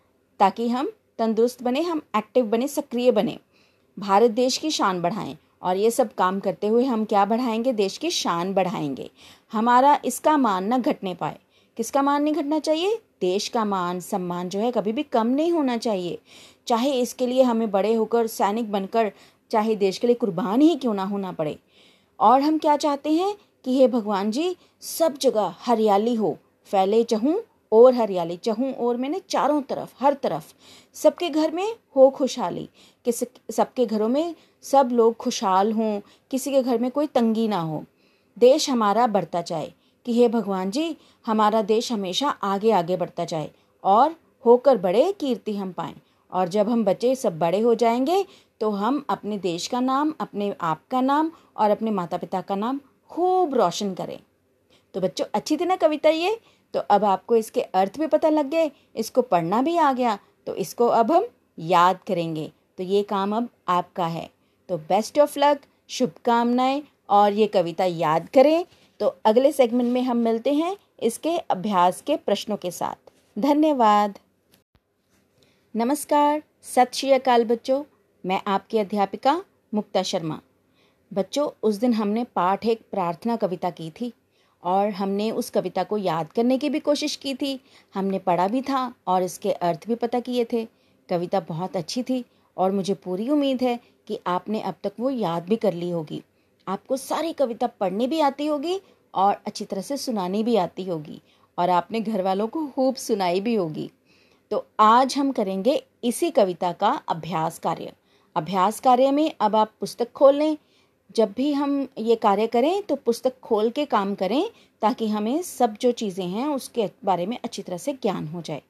ताकि हम तंदुरुस्त बने, हम एक्टिव बने, सक्रिय बने। भारत देश की शान बढ़ाएँ। और ये सब काम करते हुए हम क्या बढ़ाएँगे? देश की शान बढ़ाएँगे। हमारा इसका मान न घटने पाए। किसका मान नहीं घटना चाहिए? देश का मान, सम्मान जो है, कभी भी कम नहीं होना चाहिए। चाहे इसके लिए हमें बड़े होकर, सैनिक बनकर, चाहे देश के लिए कुर्बान ही क्यों ना होना पड़े। और हम क्या चाहते हैं कि हे भगवान जी, सब जगह हरियाली हो। फैले चहूँ, और हरियाली। चहूँ, और मैंने चारों तरफ़, हर तरफ़। सबके घर में हो खुशहाली। किस, सबके घरों में सब लोग खुशहाल हों। किसी के घर में कोई तंगी ना हो। देश हमारा बढ़ता जाए। कि हे भगवान जी, हमारा देश हमेशा आगे आगे बढ़ता जाए। और होकर बड़े कीर्ति हम पाएँ। और जब हम बच्चे सब बड़े हो जाएँगे तो हम अपने देश का नाम, अपने आप का नाम और अपने माता पिता का नाम खूब रोशन करें। तो बच्चों, अच्छी थी ना कविता ये। तो अब आपको इसके अर्थ भी पता लग गए, इसको पढ़ना भी आ गया। तो इसको अब हम याद करेंगे। तो ये काम अब आपका है। तो बेस्ट ऑफ़ लक शुभकामनाएँ और ये कविता याद करें। तो अगले सेगमेंट में हम मिलते हैं इसके अभ्यास के प्रश्नों के साथ। धन्यवाद। नमस्कार। सत श्री अकाल बच्चों। मैं आपकी अध्यापिका मुक्ता शर्मा। बच्चों, उस दिन हमने पाठ एक प्रार्थना कविता की थी और हमने उस कविता को याद करने की भी कोशिश की थी। हमने पढ़ा भी था और इसके अर्थ भी पता किए थे। कविता बहुत अच्छी थी और मुझे पूरी उम्मीद है कि आपने अब तक वो याद भी कर ली होगी। आपको सारी कविता पढ़नी भी आती होगी और अच्छी तरह से सुनानी भी आती होगी और आपने घर वालों को खूब सुनाई भी होगी। तो आज हम करेंगे इसी कविता का अभ्यास कार्य। अभ्यास कार्य में अब आप पुस्तक खोल। लें जब भी हम ये कार्य करें तो पुस्तक खोल के काम करें, ताकि हमें सब जो चीज़ें हैं, उसके बारे में अच्छी तरह से ज्ञान हो जाए।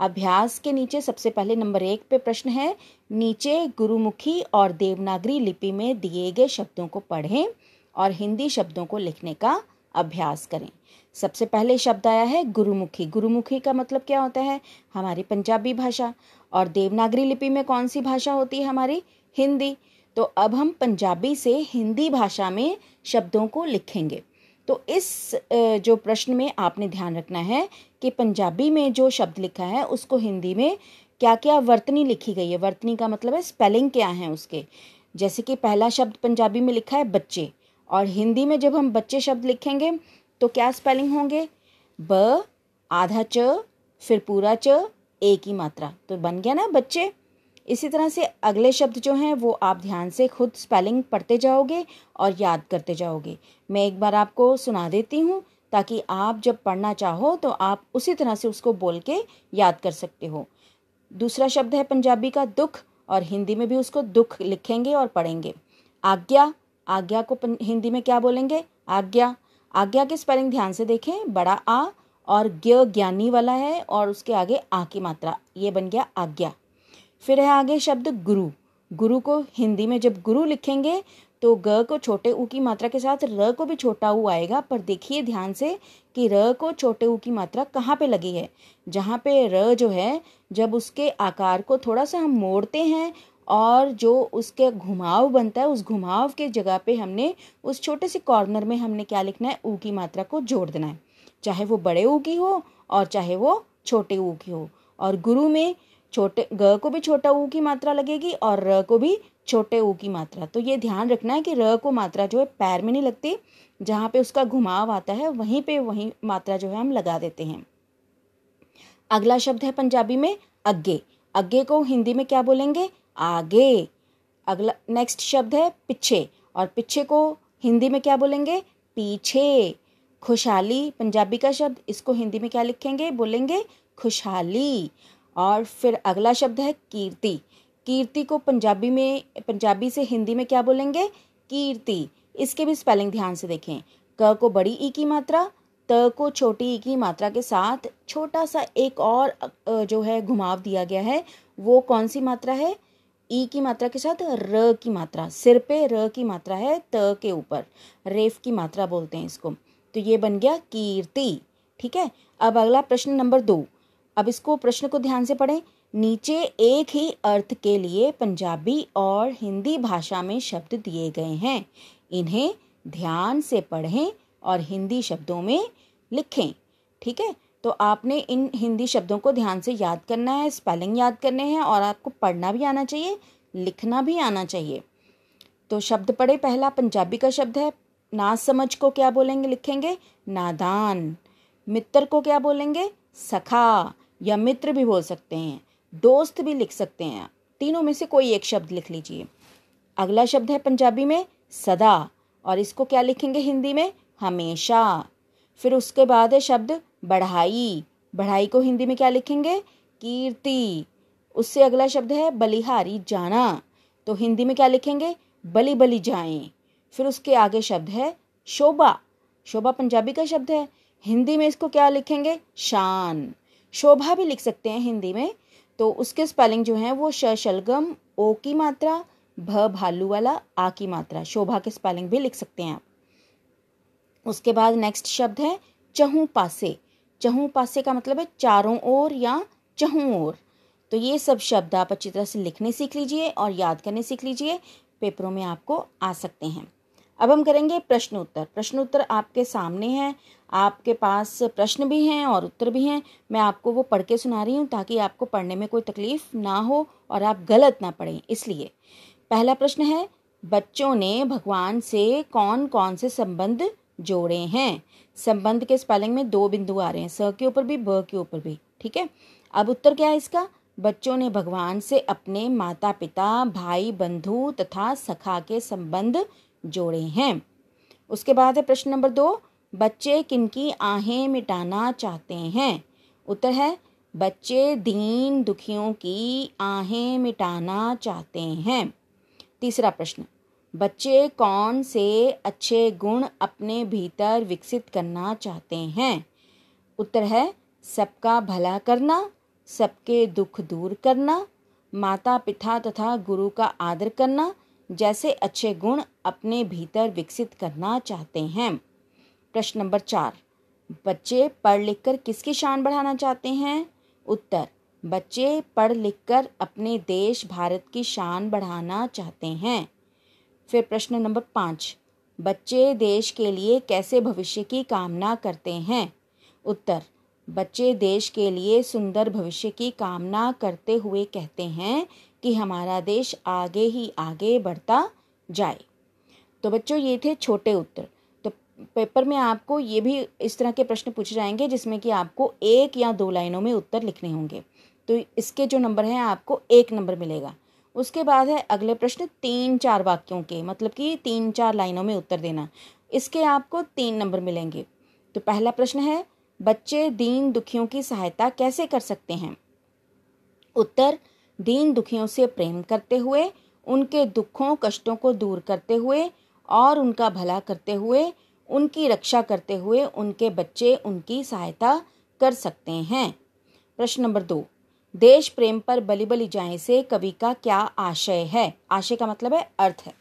अभ्यास के नीचे सबसे पहले नंबर एक पे प्रश्न है, नीचे गुरुमुखी और देवनागरी लिपि में दिए गए शब्दों को पढ़ें और हिंदी शब्दों को लिखने का अभ्यास करें। सबसे पहले शब्द आया है गुरुमुखी। गुरुमुखी का मतलब क्या होता है? हमारी पंजाबी भाषा। और देवनागरी लिपि में कौन सी भाषा होती है हमारी? हिंदी। तो अब हम पंजाबी से हिंदी भाषा में शब्दों को लिखेंगे। तो इस जो प्रश्न में आपने ध्यान रखना है कि पंजाबी में जो शब्द लिखा है, उसको हिंदी में क्या क्या वर्तनी लिखी गई है? वर्तनी का मतलब है स्पेलिंग क्या है उसके? जैसे कि पहला शब्द पंजाबी में लिखा है बच्चे। और हिंदी में जब हम बच्चे शब्द लिखेंगे तो क्या स्पेलिंग होंगे? ब, आधा च, फिर पूरा च, एक ही मात्रा। तो बन गया ना बच्चे? इसी तरह से अगले शब्द जो हैं, वो आप ध्यान से खुद स्पेलिंग पढ़ते जाओगे और याद करते जाओगे। मैं एक बार आपको सुना देती हूँ, ताकि आप जब पढ़ना चाहो तो आप उसी तरह से उसको बोल के याद कर सकते हो। दूसरा शब्द है पंजाबी का दुख, और हिंदी में भी उसको दुख लिखेंगे और पढ़ेंगे। आज्ञा आज्ञा को हिंदी में क्या बोलेंगे? आज्ञा। आज्ञा की स्पेलिंग ध्यान से देखें, बड़ा आ और ज्ञ ज्ञानी वाला है और उसके आगे आ की मात्रा, ये बन गया आज्ञा। फिर है आगे शब्द गुरु। गुरु को हिंदी में जब गुरु लिखेंगे तो ग को छोटे ऊ की मात्रा के साथ र को भी छोटा ऊ आएगा, पर देखिए ध्यान से कि र को छोटे ऊ की मात्रा कहाँ पे लगी है। जहाँ पे र जो है, जब उसके आकार को थोड़ा सा हम मोड़ते हैं और जो उसके घुमाव बनता है, उस घुमाव के जगह पे हमने, उस छोटे से कॉर्नर में हमने क्या लिखना है? ऊ की मात्रा को जोड़ देना है। चाहे वो बड़े ऊ की हो और चाहे वो छोटे ऊ की हो। और गुरु में छोटे, ग को भी छोटा ऊ की मात्रा लगेगी और र को भी छोटे ऊ की मात्रा। तो ये ध्यान रखना है कि र को मात्रा जो है, पैर में नहीं लगती। जहाँ पे उसका घुमाव आता है, वहीं पे वहीं मात्रा जो है हम लगा देते हैं। अगला शब्द है पंजाबी में अग्गे। अग्गे को हिंदी में क्या बोलेंगे? आगे। अगला नेक्स्ट शब्द है पीछे। और पीछे को हिंदी में क्या बोलेंगे? पीछे। खुशहाली, पंजाबी का शब्द, इसको हिंदी में क्या लिखेंगे? बोलेंगे खुशहाली। और फिर अगला शब्द है कीर्ति। कीर्ति को पंजाबी में, पंजाबी से हिंदी में क्या बोलेंगे? कीर्ति। इसके भी स्पेलिंग ध्यान से देखें। क को बड़ी ई की मात्रा, त को छोटी ई की मात्रा के साथ छोटा सा एक और जो है, घुमाव दिया गया है, वो कौन सी मात्रा है? ई की मात्रा के साथ र की मात्रा, सिर पे र की मात्रा है त के ऊपर, रेफ की मात्रा बोलते हैं इसको। तो ये बन गया कीर्ति, ठीक है? अब अगला प्रश्न नंबर दो। अब इसको प्रश्न को ध्यान से पढ़ें। नीचे एक ही अर्थ के लिए पंजाबी और हिंदी भाषा में शब्द दिए गए हैं। इन्हें ध्यान से पढ़ें और हिंदी शब्दों में लिखें, ठीक है? तो आपने इन हिंदी शब्दों को ध्यान से याद करना है स्पेलिंग याद करने हैं और आपको पढ़ना भी आना चाहिए, लिखना भी आना चाहिए। तो शब्द पढ़े, पहला पंजाबी का शब्द है। ना समझ को क्या बोलेंगे, लिखेंगे? नादान। मित्र को क्या बोलेंगे? सखा। या मित्र भी बोल सकते हैं, दोस्त भी लिख सकते हैं। तीनों में से कोई एक शब्द लिख लीजिए। अगला शब्द है पंजाबी में, सदा। और इसको क्या लिखेंगे हिंदी में? हमेशा। फिर उसके बाद है शब्द बढ़ाई। बढ़ाई को हिंदी में क्या लिखेंगे? कीर्ति। उससे अगला शब्द है बलिहारी जाना। तो हिंदी में क्या लिखेंगे? बलि बलि जाएँ। फिर उसके आगे शब्द है शोभा। शोभा पंजाबी का शब्द है। हिंदी में इसको क्या लिखेंगे? शान। शोभा भी लिख सकते हैं हिंदी में। तो उसके स्पेलिंग जो है वो श, शलगम, ओ की मात्रा, भ, भालू वाला, आ की मात्रा। शोभा के स्पेलिंग भी लिख सकते हैं आप। उसके बाद नेक्स्ट शब्द है चहू पासे। चहू पासे का मतलब है चारों ओर या चहू ओर। तो ये सब शब्द आप अच्छी तरह से लिखने सीख लीजिए और याद करने सीख लीजिए। पेपरों में आपको आ सकते हैं। अब हम करेंगे प्रश्न उत्तर प्रश्न उत्तर आपके सामने हैं, आपके पास प्रश्न भी हैं और उत्तर भी हैं। मैं आपको वो पढ़ के सुना रही हूँ ताकि आपको पढ़ने में कोई तकलीफ़ ना हो और आप गलत ना पढ़ें। इसलिए पहला प्रश्न है, बच्चों ने भगवान से कौन कौन से संबंध जोड़े हैं? संबंध के स्पेलिंग में दो बिंदु आ रहे हैं, स के ऊपर भी, ब के ऊपर भी, ठीक है? अब उत्तर क्या है इसका? बच्चों ने भगवान से अपने माता पिता भाई, बंधु तथा सखा के संबंध जोड़े हैं। उसके बाद है प्रश्न नंबर दो, बच्चे किनकी आहें मिटाना चाहते हैं? उत्तर है, बच्चे दीन दुखियों की आहें मिटाना चाहते हैं। तीसरा प्रश्न बच्चे कौन से अच्छे गुण अपने भीतर विकसित करना चाहते हैं? उत्तर है, सबका भला करना, सबके दुख दूर करना माता पिता तथा गुरु का आदर करना, जैसे अच्छे गुण अपने भीतर विकसित करना चाहते हैं। प्रश्न नंबर चार, बच्चे पढ़ लिख कर किसकी शान बढ़ाना चाहते हैं? उत्तर, बच्चे पढ़ लिख कर अपने देश भारत की शान बढ़ाना चाहते हैं। फिर प्रश्न नंबर पाँच, बच्चे देश के लिए कैसे भविष्य की कामना करते हैं? उत्तर, बच्चे देश के लिए सुंदर भविष्य की कामना करते हुए कहते हैं कि हमारा देश आगे ही आगे बढ़ता जाए। तो बच्चों, ये थे छोटे उत्तर। तो पेपर में आपको ये भी इस तरह के प्रश्न पूछे जाएँगे जिसमें कि आपको एक या दो लाइनों में उत्तर लिखने होंगे। तो इसके जो नंबर हैं, आपको एक नंबर मिलेगा। उसके बाद है अगले प्रश्न, तीन चार वाक्यों के मतलब कि तीन चार लाइनों में उत्तर देना। इसके आपको तीन नंबर मिलेंगे। तो पहला प्रश्न है, बच्चे दीन दुखियों की सहायता कैसे कर सकते हैं? उत्तर, दीन दुखियों से प्रेम करते हुए, उनके दुखों, कष्टों को दूर करते हुए और उनका भला करते हुए, उनकी रक्षा करते हुए उनके बच्चे उनकी सहायता कर सकते हैं। प्रश्न नंबर दो देश प्रेम पर बलि बलि जाए से कवि का क्या आशय है? आशय का मतलब है अर्थ है।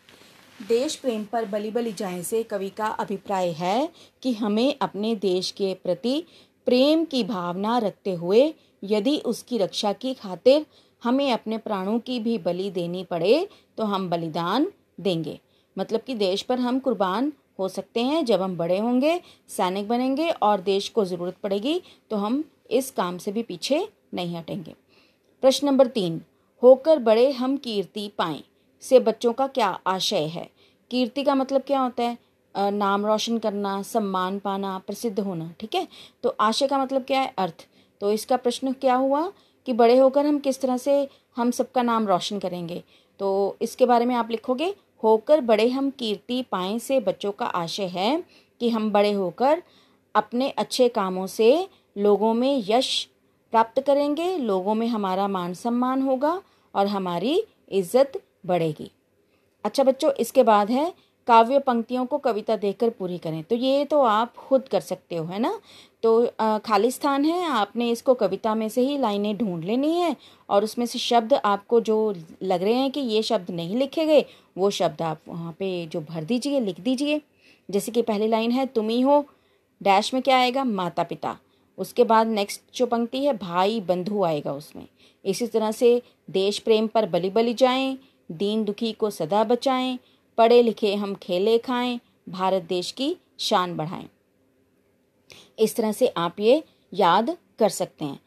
देश प्रेम पर बलि बलि जाए से कवि का अभिप्राय है कि हमें अपने देश के प्रति प्रेम की भावना रखते हुए यदि उसकी रक्षा की खातिर हमें अपने प्राणों की भी बलि देनी पड़े तो हम बलिदान देंगे। मतलब कि देश पर हम कुर्बान हो सकते हैं। जब हम बड़े होंगे, सैनिक बनेंगे और देश को ज़रूरत पड़ेगी तो हम इस काम से भी पीछे नहीं हटेंगे। प्रश्न नंबर तीन, होकर बड़े हम कीर्ति पाएँ। से बच्चों का क्या आशय है? कीर्ति का मतलब क्या होता है? नाम रोशन करना, सम्मान पाना, प्रसिद्ध होना, ठीक है? तो आशय का मतलब क्या है? अर्थ। तो इसका प्रश्न क्या हुआ कि बड़े होकर हम किस तरह से हम सबका नाम रोशन करेंगे? तो इसके बारे में आप लिखोगे, होकर बड़े हम कीर्ति पाएँ से बच्चों का आशय है कि हम बड़े होकर अपने अच्छे कामों से लोगों में यश प्राप्त करेंगे, लोगों में हमारा मान सम्मान होगा और हमारी इज़्ज़त बढ़ेगी। अच्छा बच्चों, इसके बाद है, काव्य पंक्तियों को कविता देखकर पूरी करें। तो ये तो आप खुद कर सकते हो, है ना? तो खाली स्थान है, आपने इसको कविता में से ही लाइनें ढूंढ लेनी है और उसमें से शब्द आपको जो लग रहे हैं कि ये शब्द नहीं लिखे गए, वो शब्द आप वहाँ पे जो भर दीजिए, लिख दीजिए। जैसे कि पहली लाइन है, तुम ही हो डैश में क्या आएगा माता पिता उसके बाद नेक्स्ट जो पंक्ति है, भाई बंधु आएगा उसमें। इसी तरह से देश प्रेम पर बलि बलि जाएँ, दीन दुखी को सदा बचाएँ, पढ़े लिखे हम खेले खाएँ, भारत देश की शान बढ़ाएँ। इस तरह से आप ये याद कर सकते हैं।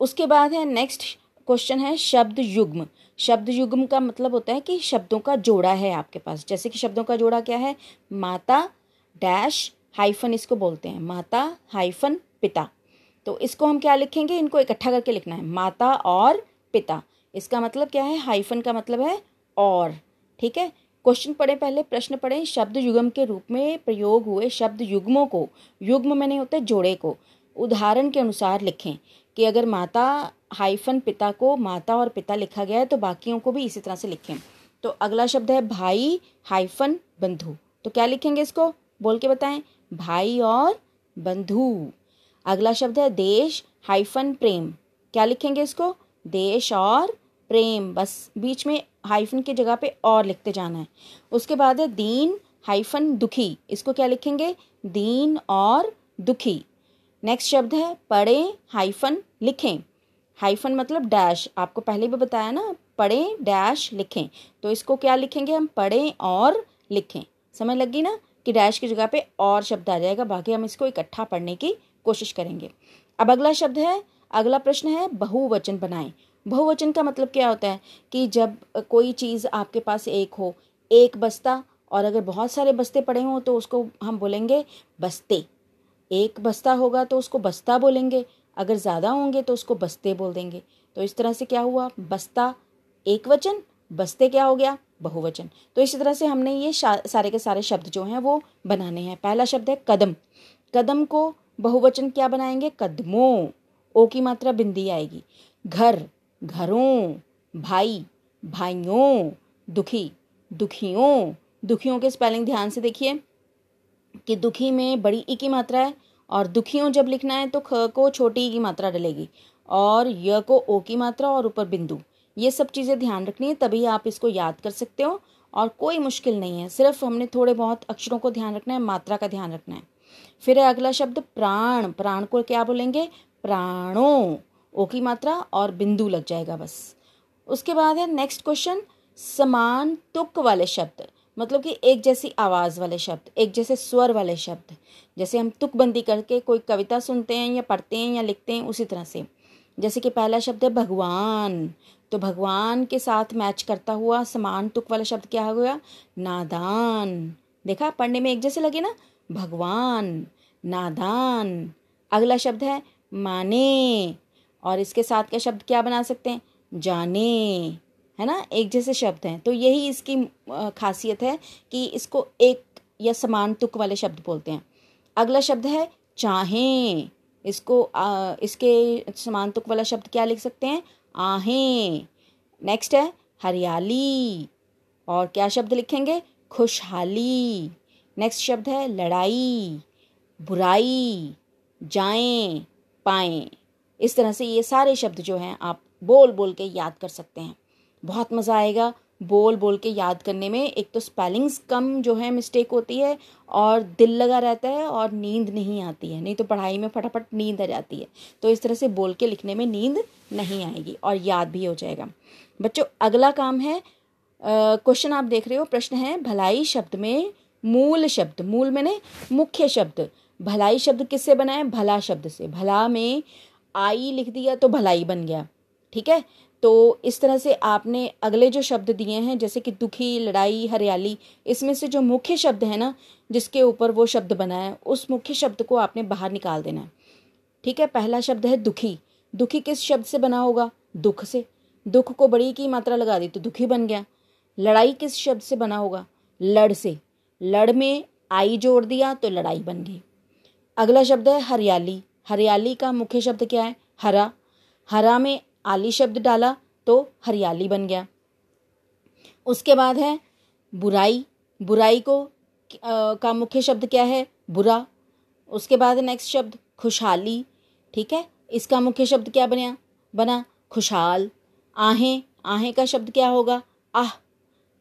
उसके बाद है नेक्स्ट क्वेश्चन है शब्द युग्म शब्द युग्म का मतलब होता है कि शब्दों का जोड़ा है आपके पास। जैसे कि शब्दों का जोड़ा क्या है? माता डैश हाइफन इसको बोलते हैं। माता हाइफन पिता। तो इसको हम क्या लिखेंगे? इनको इकट्ठा करके लिखना है। माता और पिता। इसका मतलब क्या है? हाइफन का मतलब है और। ठीक है? क्वेश्चन पढ़े पहले, प्रश्न पढ़े। शब्द युग्म के रूप में प्रयोग हुए शब्द युग्मों को, युग्म में नहीं होते, जोड़े को। उदाहरण के अनुसार लिखें कि अगर माता हाइफन पिता को माता और पिता लिखा गया है तो बाकियों को भी इसी तरह से लिखें। तो अगला शब्द है भाई हाइफन बंधु। तो क्या लिखेंगे इसको? बोल के बताएँ। भाई और बंधु। अगला शब्द है देश हाइफन प्रेम। क्या लिखेंगे इसको? देश और प्रेम। बस बीच में हाइफन की जगह पे और लिखते जाना है। उसके बाद है दीन हाइफन दुखी। इसको क्या लिखेंगे? दीन और दुखी। नेक्स्ट शब्द है पढ़े हाइफन लिखें। हाइफन मतलब डैश। आपको पहले भी बताया ना, पढ़ें, डैश लिखें। तो इसको क्या लिखेंगे हम? पढ़ें और लिखें। समझ लग ना कि डैश की जगह पे और शब्द आ जाएगा। बाकी हम इसको इकट्ठा पढ़ने की कोशिश करेंगे। अब अगला शब्द है, अगला प्रश्न है, बहुवचन बनाएँ। बहुवचन का मतलब क्या होता है कि जब कोई चीज़ आपके पास एक हो, एक बस्ता, और अगर बहुत सारे बस्ते पड़े हों तो उसको हम बोलेंगे बस्ते। एक बस्ता होगा तो उसको बस्ता बोलेंगे, अगर ज़्यादा होंगे तो उसको बस्ते बोल देंगे। तो इस तरह से क्या हुआ? बस्ता, एक वचन, बस्ते क्या हो गया? बहुवचन। तो इसी तरह से हमने ये सारे के सारे शब्द जो हैं वो बनाने हैं। पहला शब्द है कदम। कदम को बहुवचन क्या बनाएँगे? कदमों। ओ की मात्रा बिंदी आएगी। घर, घरों, भाई, भाइयों, दुखी, दुखियों। दुखियों के स्पेलिंग ध्यान से देखिए कि दुखी में बड़ी ई की मात्रा है और दुखियों जब लिखना है तो ख को छोटी ई की मात्रा डलेगी और य को ओ की मात्रा और ऊपर बिंदु। ये सब चीज़ें ध्यान रखनी है, तभी आप इसको याद कर सकते हो और कोई मुश्किल नहीं है। सिर्फ़ हमने थोड़े बहुत अक्षरों को ध्यान रखना है, मात्रा का ध्यान रखना है। फिर अगला शब्द प्राण प्राण को क्या बोलेंगे? प्राणों, ओ की मात्रा और बिंदु लग जाएगा बस। उसके बाद है नेक्स्ट क्वेश्चन समान तुक वाले शब्द मतलब कि एक जैसी आवाज़ वाले शब्द, एक जैसे स्वर वाले शब्द, जैसे हम तुकबंदी करके कोई कविता सुनते हैं या पढ़ते हैं या लिखते हैं, उसी तरह से। जैसे कि पहला शब्द है भगवान तो भगवान के साथ मैच करता हुआ समान तुक वाला शब्द क्या हो गया? नादान। देखा, पढ़ने में एक जैसे लगे ना? भगवान नादान। अगला शब्द है माने। और इसके साथ का शब्द क्या बना सकते हैं? जाने। है ना? एक जैसे शब्द हैं। तो यही इसकी खासियत है कि इसको एक या समान तुक वाले शब्द बोलते हैं। अगला शब्द है चाहें। इसको आ, इसके समान तुक वाला शब्द क्या लिख सकते हैं? आहें। नेक्स्ट है हरियाली। और क्या शब्द लिखेंगे? खुशहाली। नेक्स्ट शब्द है लड़ाई, बुराई, जाएँ, पाएँ। इस तरह से ये सारे शब्द जो हैं, आप बोल बोल के याद कर सकते हैं। बहुत मज़ा आएगा बोल बोल के याद करने में। एक तो स्पेलिंग्स कम जो है मिस्टेक होती है और दिल लगा रहता है और नींद नहीं आती है। नहीं तो पढ़ाई में फटाफट नींद आ जाती है। तो इस तरह से बोल के लिखने में नींद नहीं आएगी और याद भी हो जाएगा। बच्चों, अगला काम है क्वेश्चन आप देख रहे हो, प्रश्न है, भलाई शब्द में मूल शब्द, मूल मैंने मुख्य शब्द। भलाई शब्द किससे बना है भला शब्द से। भला में आई लिख दिया तो भलाई बन गया। ठीक है? तो इस तरह से आपने अगले जो शब्द दिए हैं, जैसे कि दुखी, लड़ाई, हरियाली, इसमें से जो मुख्य शब्द है ना, जिसके ऊपर वो शब्द बना है, उस मुख्य शब्द को आपने बाहर निकाल देना है। ठीक है? पहला शब्द है दुखी। दुखी किस शब्द से बना होगा? दुख से। दुख को बड़ी की मात्रा लगा दी तो दुखी बन गया। लड़ाई किस शब्द से बना होगा? लड़ से। लड़ में आई जोड़ दिया तो लड़ाई बन गई। अगला शब्द है हरियाली। हरियाली का मुख्य शब्द क्या है? हरा। हरा में आली शब्द डाला तो हरियाली बन गया। उसके बाद है बुराई। बुराई को आ, का मुख्य शब्द क्या है? बुरा। उसके बाद नेक्स्ट शब्द खुशहाली। ठीक है? इसका मुख्य शब्द क्या बना बना खुशहाल। आहें। आहें का शब्द क्या होगा? आह।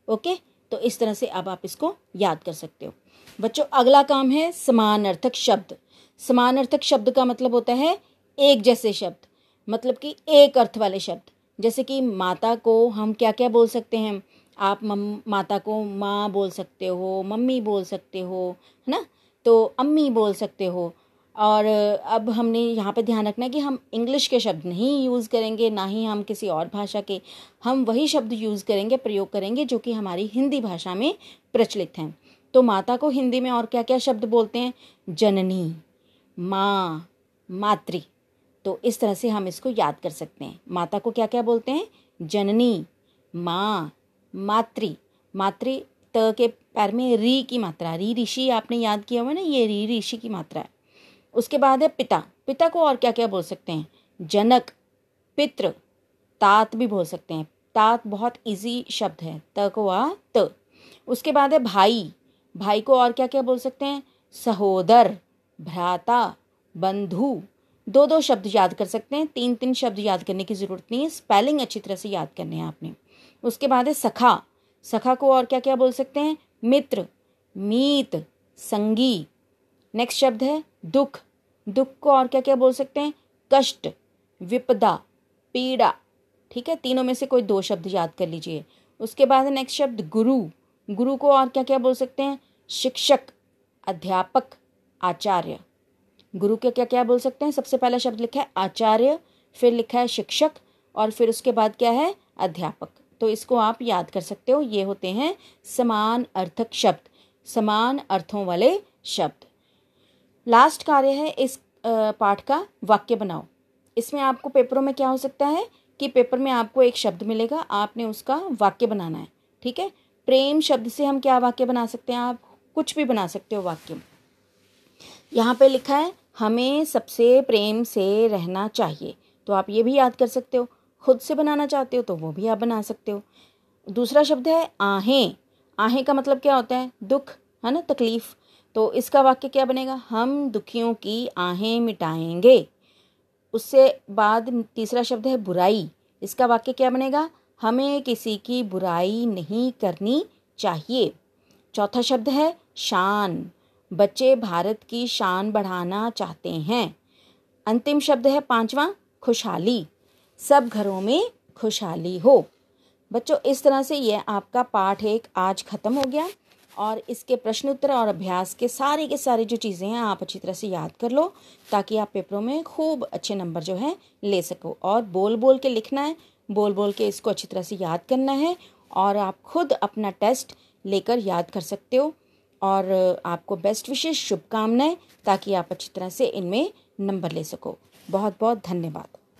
ओके? तो इस तरह से अब आप इसको याद कर सकते हो। बच्चों, अगला काम है समानार्थक शब्द। समानार्थक शब्द का मतलब होता है एक जैसे शब्द मतलब कि एक अर्थ वाले शब्द। जैसे कि माता को हम क्या क्या बोल सकते हैं? आप मम, माता को माँ बोल सकते हो, मम्मी बोल सकते हो, है ना? तो अम्मी बोल सकते हो और अब हमने यहाँ पे ध्यान रखना है कि हम इंग्लिश के शब्द नहीं यूज़ करेंगे, ना ही हम किसी और भाषा के। हम वही शब्द यूज़ करेंगे, प्रयोग करेंगे, जो कि हमारी हिंदी भाषा में प्रचलित हैं। तो माता को हिंदी में और क्या क्या शब्द बोलते हैं? जननी, माँ, मातृ। तो इस तरह से हम इसको याद कर सकते हैं। माता को क्या क्या बोलते हैं? जननी, माँ, मातृ। मातृ त के पैर में री की मात्रा, री ऋषि आपने याद किया हुआ ना? ये री ऋषि की मात्रा है। उसके बाद है पिता। पिता को और क्या क्या बोल सकते हैं? जनक पित्र तात भी बोल सकते हैं। तात बहुत इजी शब्द है। त को आ त। उसके बाद है भाई। भाई को और क्या क्या बोल सकते हैं? सहोदर, भ्राता, बंधु। दो दो शब्द याद कर सकते हैं। तीन तीन शब्द याद करने की ज़रूरत नहीं है। स्पेलिंग अच्छी तरह से याद करने हैं आपने। उसके बाद है सखा। सखा को और क्या क्या बोल सकते हैं? मित्र, मीत, संगी। नेक्स्ट शब्द है दुख। दुख को और क्या क्या बोल सकते हैं? कष्ट, विपदा, पीड़ा। ठीक है? तीनों में से कोई दो शब्द याद कर लीजिए। उसके बाद नेक्स्ट शब्द गुरु। गुरु को और क्या क्या बोल सकते हैं? शिक्षक, अध्यापक, आचार्य। गुरु के क्या क्या बोल सकते हैं? सबसे पहला शब्द लिखा है आचार्य, फिर लिखा है शिक्षक, और फिर उसके बाद क्या है? अध्यापक। तो इसको आप याद कर सकते हो। ये होते हैं समान अर्थक शब्द। समान अर्थों वाले शब्द। लास्ट कार्य है इस पाठ का वाक्य बनाओ। इसमें आपको पेपरों में क्या हो सकता है कि पेपर में आपको एक शब्द मिलेगा, आपने उसका वाक्य बनाना है, ठीक है? प्रेम शब्द से हम क्या वाक्य बना सकते हैं आप? कुछ भी बना सकते हो वाक्य। यहाँ पे लिखा है, हमें सबसे प्रेम से रहना चाहिए। तो आप ये भी याद कर सकते हो, खुद से बनाना चाहते हो तो वो भी आप बना सकते हो। दूसरा शब्द है, आहें। आहें का मतलब क्या होता है? दुख, है ना? तकलीफ़। तो इसका वाक्य क्या बनेगा? हम दुखियों की आहें मिटाएँगे। उससे बाद तीसरा शब्द है बुराई। इसका वाक्य क्या बनेगा? हमें किसी की बुराई नहीं करनी चाहिए। चौथा शब्द है शान। बच्चे भारत की शान बढ़ाना चाहते हैं। अंतिम शब्द है पांचवा, खुशहाली। सब घरों में खुशहाली हो। बच्चों, इस तरह से यह आपका पाठ एक आज ख़त्म हो गया। और इसके प्रश्न उत्तर और अभ्यास के सारे के सारे जो चीज़ें हैं, आप अच्छी तरह से याद कर लो, ताकि आप पेपरों में खूब अच्छे नंबर जो है ले सको। और बोल बोल के लिखना है, बोल बोल के इसको अच्छी तरह से याद करना है, और आप खुद अपना टेस्ट लेकर याद कर सकते हो। और आपको बेस्ट विशेष शुभकामनाएँ, ताकि आप अच्छी तरह से इनमें नंबर ले सको। बहुत बहुत धन्यवाद।